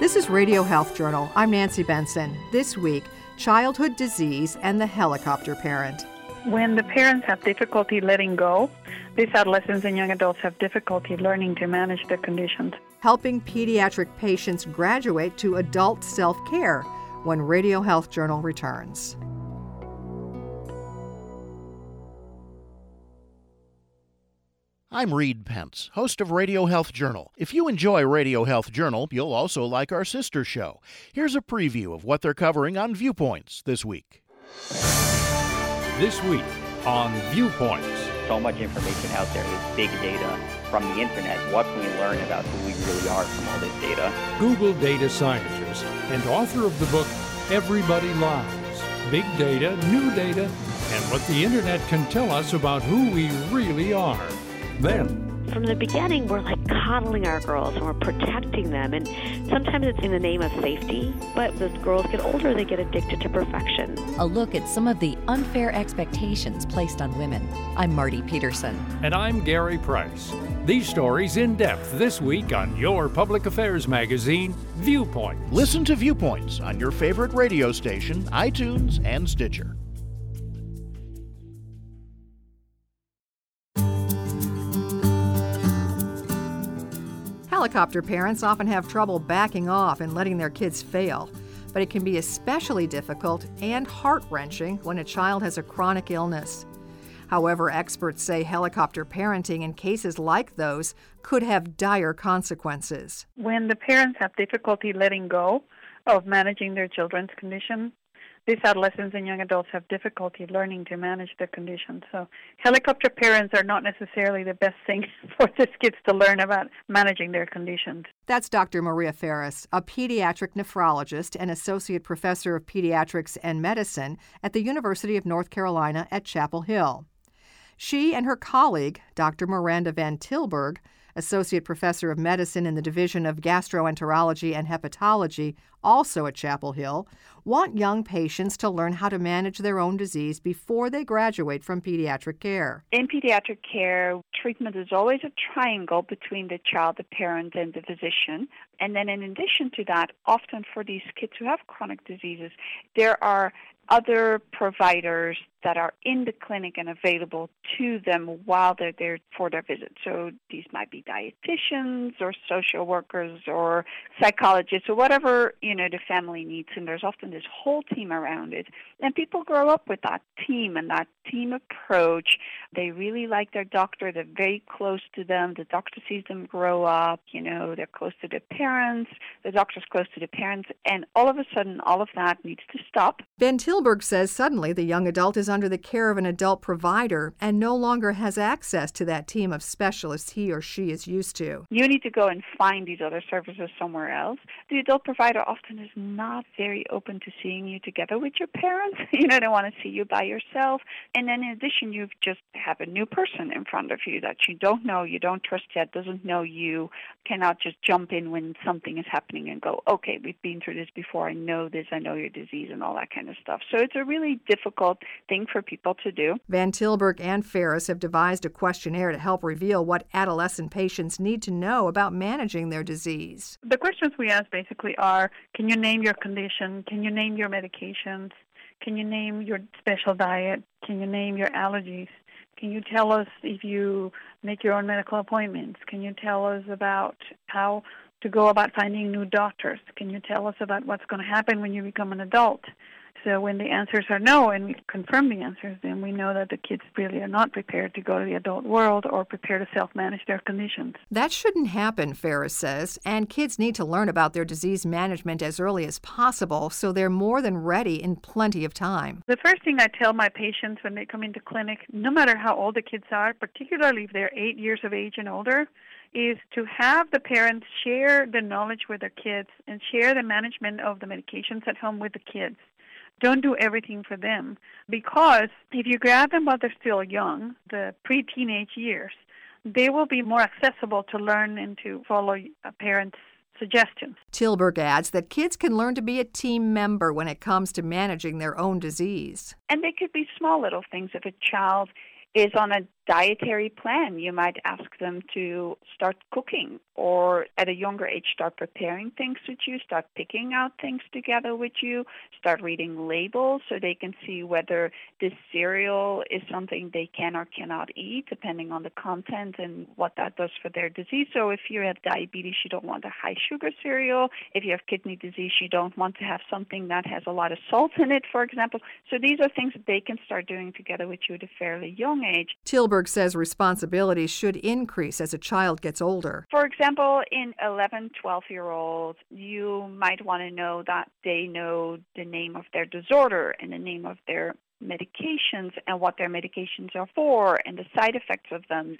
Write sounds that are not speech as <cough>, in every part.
This is Radio Health Journal. I'm Nancy Benson. This week, childhood disease and the helicopter parent. When the parents have difficulty letting go, these adolescents and young adults have difficulty learning to manage their conditions. Helping pediatric patients graduate to adult self care when Radio Health Journal returns. I'm Reed Pence, host of Radio Health Journal. If you enjoy Radio Health Journal, you'll also like our sister show. Here's a preview of what they're covering on Viewpoints this week. This week on Viewpoints. So much information out there is big data from the internet. What can we learn about who we really are from all this data? Google data scientist and author of the book Everybody Lies Big Data, New Data, and what the internet can tell us about who we really are. Then, from the beginning, we're like coddling our girls and we're protecting them. And sometimes it's in the name of safety, but as girls get older, they get addicted to perfection. A look at some of the unfair expectations placed on women. I'm Marty Peterson. And I'm Gary Price. These stories in depth this week on your public affairs magazine, Viewpoint. Listen to Viewpoints on your favorite radio station, iTunes, and Stitcher. Helicopter parents often have trouble backing off and letting their kids fail, but it can be especially difficult and heart wrenching when a child has a chronic illness. However, experts say helicopter parenting in cases like those could have dire consequences. When the parents have difficulty letting go of managing their children's condition, these adolescents and young adults have difficulty learning to manage their conditions. So, helicopter parents are not necessarily the best thing <laughs> for these kids to learn about managing their conditions. That's Dr. Maria Ferris, a pediatric nephrologist and associate professor of pediatrics and medicine at the University of North Carolina at Chapel Hill. She and her colleague, Dr. Miranda Van Tilburg, associate professor of medicine in the Division of Gastroenterology and Hepatology, also at Chapel Hill, want young patients to learn how to manage their own disease before they graduate from pediatric care. In pediatric care, treatment is always a triangle between the child, the parent, and the physician. And then, in addition to that, often for these kids who have chronic diseases, there are other providers that are in the clinic and available to them while they're there for their visit. So these might be dietitians or social workers or psychologists or whatever, you know, the family needs and there's often this whole team around it. And people grow up with that team and that team approach. They really like their doctor, they're very close to them. The doctor sees them grow up, you know, they're close to their parents, the doctor's close to the parents, and all of a sudden all of that needs to stop. Van Tilburg says suddenly the young adult is under the care of an adult provider and no longer has access to that team of specialists he or she is used to. You need to go and find these other services somewhere else. The adult provider often is not very open to seeing you together with your parents. <laughs> you know, they want to see you by yourself. And then in addition, you just have a new person in front of you that you don't know, you don't trust yet, doesn't know you, cannot just jump in when something is happening and go, okay, we've been through this before, I know this, I know your disease, and all that kind of stuff. So it's a really difficult thing for people to do. Van Tilburg and Ferris have devised a questionnaire to help reveal what adolescent patients need to know about managing their disease. The questions we ask basically are can you name your condition? Can you name your medications? Can you name your special diet? Can you name your allergies? Can you tell us if you make your own medical appointments? Can you tell us about how to go about finding new doctors? Can you tell us about what's going to happen when you become an adult? So when the answers are no and we confirm the answers, then we know that the kids really are not prepared to go to the adult world or prepared to self manage their conditions. That shouldn't happen, Ferris says, and kids need to learn about their disease management as early as possible so they're more than ready in plenty of time. The first thing I tell my patients when they come into clinic, no matter how old the kids are, particularly if they're eight years of age and older, is to have the parents share the knowledge with their kids and share the management of the medications at home with the kids don't do everything for them because if you grab them while they're still young, the pre-teenage years, they will be more accessible to learn and to follow a parent's suggestions. Tilburg adds that kids can learn to be a team member when it comes to managing their own disease. And they could be small little things if a child is on a dietary plan. You might ask them to start cooking or at a younger age start preparing things with you, start picking out things together with you, start reading labels so they can see whether this cereal is something they can or cannot eat depending on the content and what that does for their disease. So if you have diabetes, you don't want a high sugar cereal. If you have kidney disease, you don't want to have something that has a lot of salt in it, for example. So these are things that they can start doing together with you at a fairly young age. Tilburg says responsibility should increase as a child gets older. For example, in 11, 12 year olds, you might want to know that they know the name of their disorder and the name of their medications and what their medications are for and the side effects of them.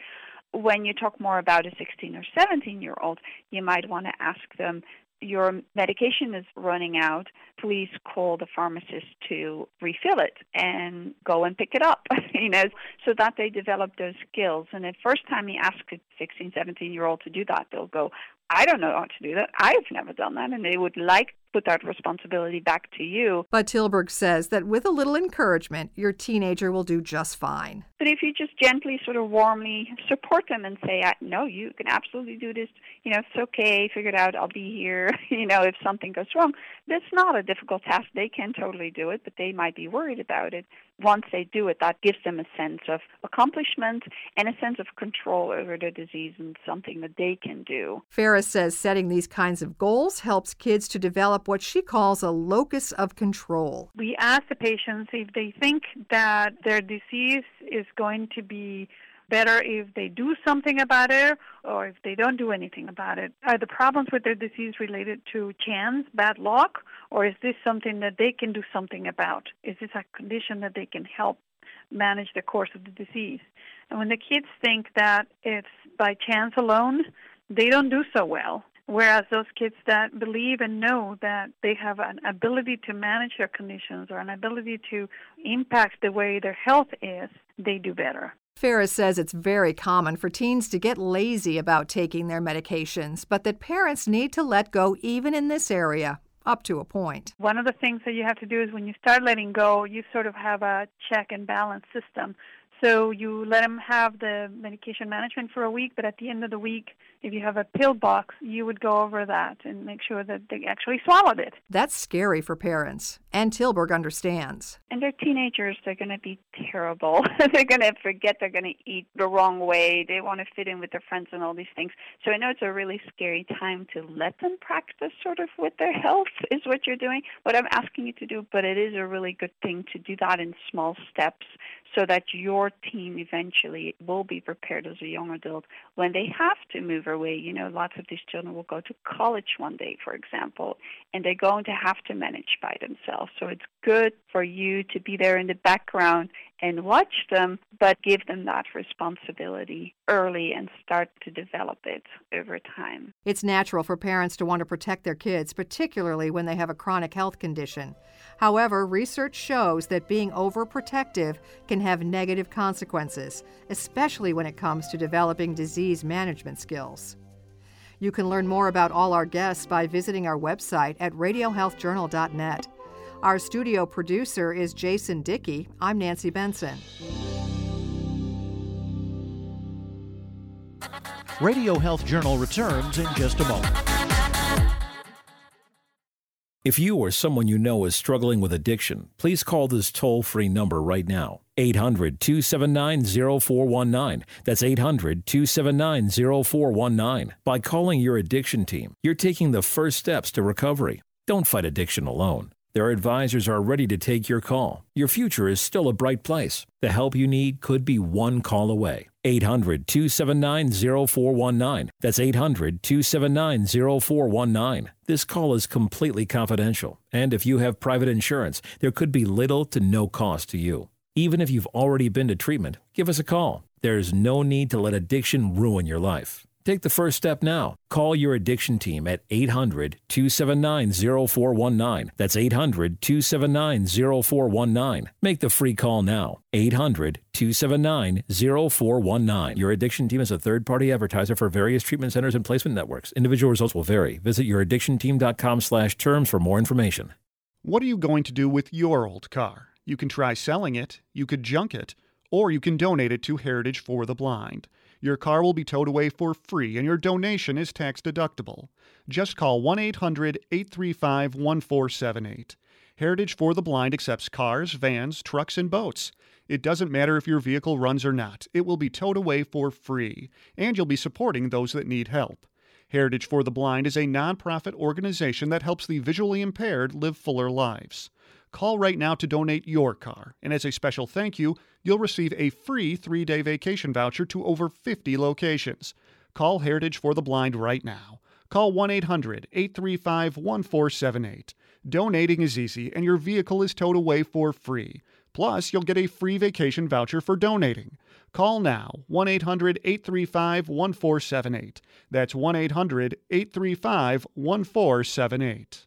When you talk more about a 16 or 17 year old, you might want to ask them your medication is running out, please call the pharmacist to refill it and go and pick it up, <laughs> you know, so that they develop those skills. And the first time you ask a 16, 17 year old to do that, they'll go, I don't know how to do that. I've never done that. And they would like put that responsibility back to you. But Tilburg says that with a little encouragement, your teenager will do just fine. But if you just gently, sort of warmly support them and say, no, you can absolutely do this, you know, it's okay, figure it out, I'll be here, <laughs> you know, if something goes wrong, that's not a difficult task. They can totally do it, but they might be worried about it. Once they do it, that gives them a sense of accomplishment and a sense of control over the disease and something that they can do. Ferris says setting these kinds of goals helps kids to develop what she calls a locus of control. We ask the patients if they think that their disease is going to be better if they do something about it or if they don't do anything about it. Are the problems with their disease related to chance, bad luck, or is this something that they can do something about? Is this a condition that they can help manage the course of the disease? And when the kids think that it's by chance alone, they don't do so well. Whereas those kids that believe and know that they have an ability to manage their conditions or an ability to impact the way their health is, they do better. Ferris says it's very common for teens to get lazy about taking their medications, but that parents need to let go even in this area up to a point. One of the things that you have to do is when you start letting go, you sort of have a check and balance system. So you let them have the medication management for a week, but at the end of the week, if you have a pill box, you would go over that and make sure that they actually swallowed it. That's scary for parents, and Tilburg understands. And they're teenagers, they're going to be terrible. <laughs> they're going to forget they're going to eat the wrong way. They want to fit in with their friends and all these things. So I know it's a really scary time to let them practice sort of with their health, <laughs> is what you're doing, what I'm asking you to do, but it is a really good thing to do that in small steps so that your team eventually will be prepared as a young adult when they have to move away. You know, lots of these children will go to college one day, for example, and they're going to have to manage by themselves. So it's good for you to be there in the background and watch them, but give them that responsibility early and start to develop it over time. It's natural for parents to want to protect their kids, particularly when they have a chronic health condition. However, research shows that being overprotective can have negative consequences, especially when it comes to developing disease management skills. You can learn more about all our guests by visiting our website at radiohealthjournal.net. Our studio producer is Jason Dickey. I'm Nancy Benson. Radio Health Journal returns in just a moment. If you or someone you know is struggling with addiction, please call this toll free number right now 800 279 0419. That's 800 279 0419. By calling your addiction team, you're taking the first steps to recovery. Don't fight addiction alone. Their advisors are ready to take your call. Your future is still a bright place. The help you need could be one call away. 800 279 0419. That's 800 279 0419. This call is completely confidential, and if you have private insurance, there could be little to no cost to you. Even if you've already been to treatment, give us a call. There's no need to let addiction ruin your life. Take the first step now. Call your addiction team at 800 279 0419. That's 800 279 0419. Make the free call now. 800 279 0419. Your addiction team is a third party advertiser for various treatment centers and placement networks. Individual results will vary. Visit youraddictionteam.com slash terms for more information. What are you going to do with your old car? You can try selling it, you could junk it or you can donate it to Heritage for the Blind. Your car will be towed away for free and your donation is tax deductible. Just call 1 800 835 1478. Heritage for the Blind accepts cars, vans, trucks, and boats. It doesn't matter if your vehicle runs or not, it will be towed away for free, and you'll be supporting those that need help. Heritage for the Blind is a nonprofit organization that helps the visually impaired live fuller lives. Call right now to donate your car, and as a special thank you, you'll receive a free three day vacation voucher to over 50 locations. Call Heritage for the Blind right now. Call 1 800 835 1478. Donating is easy, and your vehicle is towed away for free. Plus, you'll get a free vacation voucher for donating. Call now 1 800 835 1478. That's 1 800 835 1478.